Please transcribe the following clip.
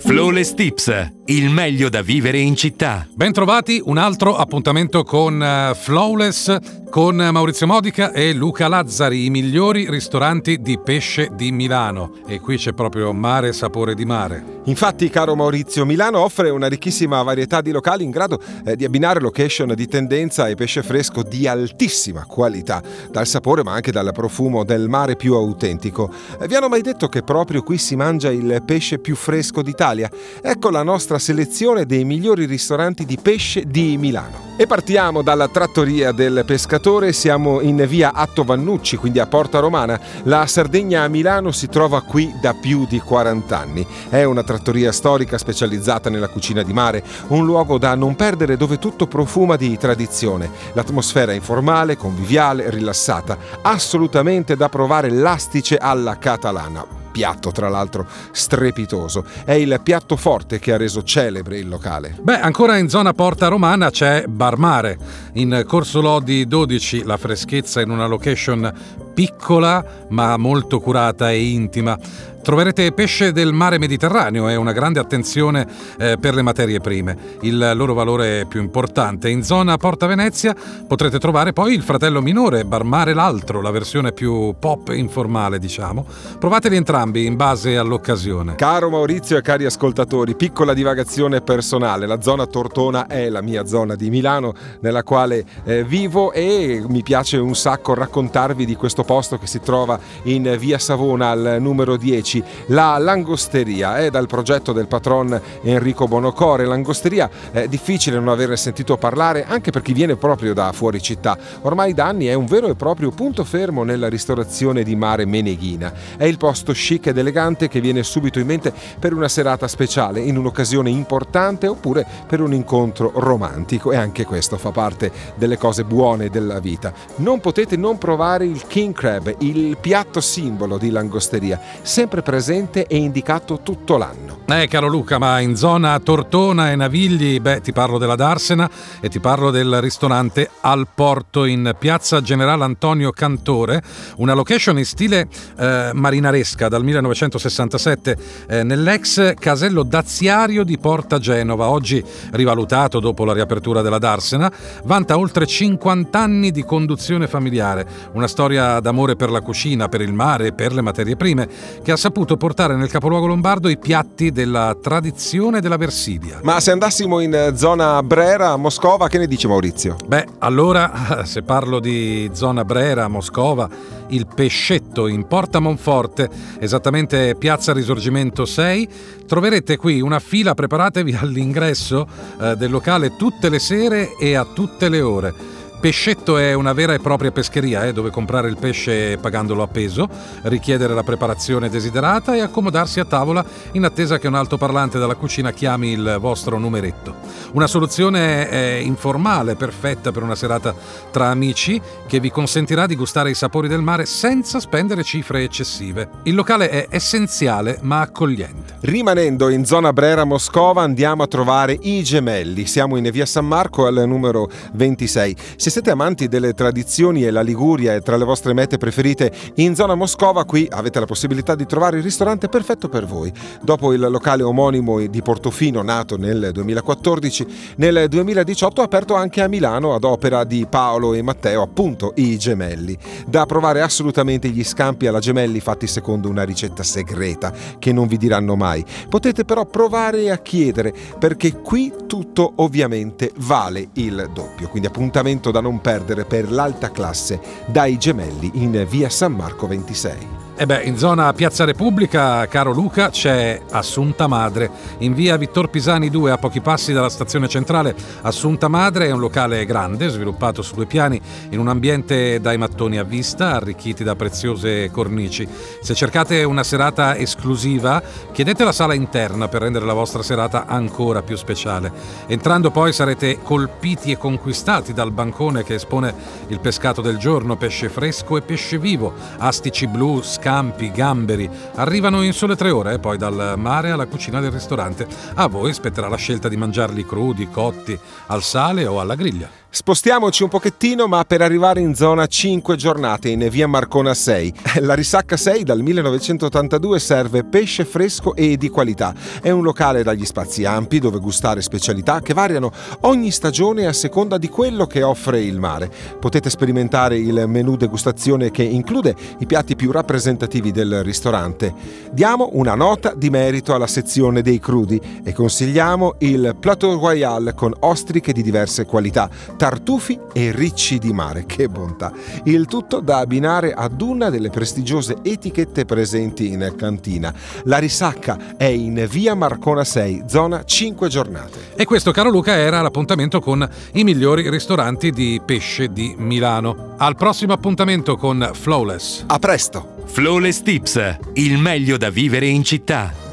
Flawless Tips, il meglio da vivere in città. Bentrovati, un altro appuntamento con uh, Flawless con Maurizio Modica e Luca Lazzari, i migliori ristoranti di pesce di Milano. E qui c'è proprio mare sapore di mare. Infatti, caro Maurizio, Milano offre una ricchissima varietà di locali in grado eh, di abbinare location di tendenza e pesce fresco di altissima qualità, dal sapore ma anche dal profumo del mare più autentico. Eh, vi hanno mai detto che proprio qui si mangia il pesce più fresco d'Italia? Ecco la nostra selezione dei migliori ristoranti di pesce di Milano. E partiamo dalla trattoria del pescatore, siamo in via Atto Vannucci, quindi a Porta Romana. La Sardegna a Milano si trova qui da più di 40 anni. È una trattoria storica specializzata nella cucina di mare, un luogo da non perdere dove tutto profuma di tradizione. L'atmosfera è informale, conviviale, rilassata, assolutamente da provare l'astice alla catalana piatto tra l'altro strepitoso. È il piatto forte che ha reso celebre il locale. Beh, ancora in zona Porta Romana c'è Bar Mare. In Corso Lodi 12 la freschezza in una location piccola ma molto curata e intima. Troverete pesce del mare Mediterraneo e una grande attenzione eh, per le materie prime, il loro valore più importante. In zona Porta Venezia potrete trovare poi il fratello minore, Barmare l'altro, la versione più pop informale, diciamo. Provateli entrambi in base all'occasione. Caro Maurizio e cari ascoltatori, piccola divagazione personale. La zona Tortona è la mia zona di Milano nella quale eh, vivo e mi piace un sacco raccontarvi di questo posto che si trova in via Savona al numero 10 2010 la Langosteria è dal progetto del patron Enrico Bonocore. Langosteria è difficile non averne sentito parlare anche per chi viene proprio da fuori città. Ormai da anni è un vero e proprio punto fermo nella ristorazione di mare Meneghina. È il posto chic ed elegante che viene subito in mente per una serata speciale, in un'occasione importante oppure per un incontro romantico e anche questo fa parte delle cose buone della vita. Non potete non provare il King Crab, il piatto simbolo di Langosteria, sempre sempre presente e indicato tutto l'anno. Eh, caro Luca, ma in zona Tortona e Navigli, beh, ti parlo della Darsena e ti parlo del ristorante Al Porto in piazza Generale Antonio Cantore, una location in stile eh, marinaresca dal 1967 eh, nell'ex casello daziario di Porta Genova, oggi rivalutato dopo la riapertura della Darsena, vanta oltre 50 anni di conduzione familiare, una storia d'amore per la cucina, per il mare e per le materie prime, che ha saputo portare nel capoluogo lombardo i piatti della tradizione della Versilia. Ma se andassimo in zona Brera, Moscova, che ne dice Maurizio? Beh, allora, se parlo di zona Brera, Moscova, il Pescetto in Porta Monforte, esattamente Piazza Risorgimento 6, troverete qui una fila, preparatevi all'ingresso eh, del locale tutte le sere e a tutte le ore Pescetto è una vera e propria pescheria, eh, dove comprare il pesce pagandolo a peso, richiedere la preparazione desiderata e accomodarsi a tavola in attesa che un altoparlante dalla cucina chiami il vostro numeretto. Una soluzione eh, informale, perfetta per una serata tra amici, che vi consentirà di gustare i sapori del mare senza spendere cifre eccessive. Il locale è essenziale ma accogliente. Rimanendo in zona Brera Moscova andiamo a trovare i gemelli. Siamo in via San Marco al numero 26. Se siete amanti delle tradizioni e la Liguria è tra le vostre mete preferite in zona Moscova, qui avete la possibilità di trovare il ristorante perfetto per voi. Dopo il locale omonimo di Portofino, nato nel 2014, nel 2018 ha aperto anche a Milano ad opera di Paolo e Matteo, appunto i gemelli. Da provare assolutamente gli scampi alla gemelli fatti secondo una ricetta segreta che non vi diranno mai. Potete però provare a chiedere perché qui tutto ovviamente vale il doppio. Quindi appuntamento da da non perdere per l'alta classe dai gemelli in via San Marco 26. E beh, in zona Piazza Repubblica, caro Luca, c'è Assunta Madre. In via Vittor Pisani 2, a pochi passi dalla stazione centrale, Assunta Madre è un locale grande, sviluppato su due piani, in un ambiente dai mattoni a vista, arricchiti da preziose cornici. Se cercate una serata esclusiva, chiedete la sala interna per rendere la vostra serata ancora più speciale. Entrando poi sarete colpiti e conquistati dal bancone che espone il pescato del giorno, pesce fresco e pesce vivo, astici blu, scali campi, gamberi. Arrivano in sole tre ore, poi dal mare alla cucina del ristorante. A voi spetterà la scelta di mangiarli crudi, cotti, al sale o alla griglia. Spostiamoci un pochettino, ma per arrivare in zona 5 giornate in via Marcona 6. La Risacca 6 dal 1982 serve pesce fresco e di qualità. È un locale dagli spazi ampi dove gustare specialità che variano ogni stagione a seconda di quello che offre il mare. Potete sperimentare il menù degustazione che include i piatti più rappresentativi del ristorante. Diamo una nota di merito alla sezione dei crudi e consigliamo il Plateau Royal con ostriche di diverse qualità, tartufi e ricci di mare. Che bontà! Il tutto da abbinare ad una delle prestigiose etichette presenti in cantina. La risacca è in via Marcona 6, zona 5 giornate. E questo, caro Luca, era l'appuntamento con i migliori ristoranti di pesce di Milano. Al prossimo appuntamento con Flawless. A presto! Flawless Tips, il meglio da vivere in città.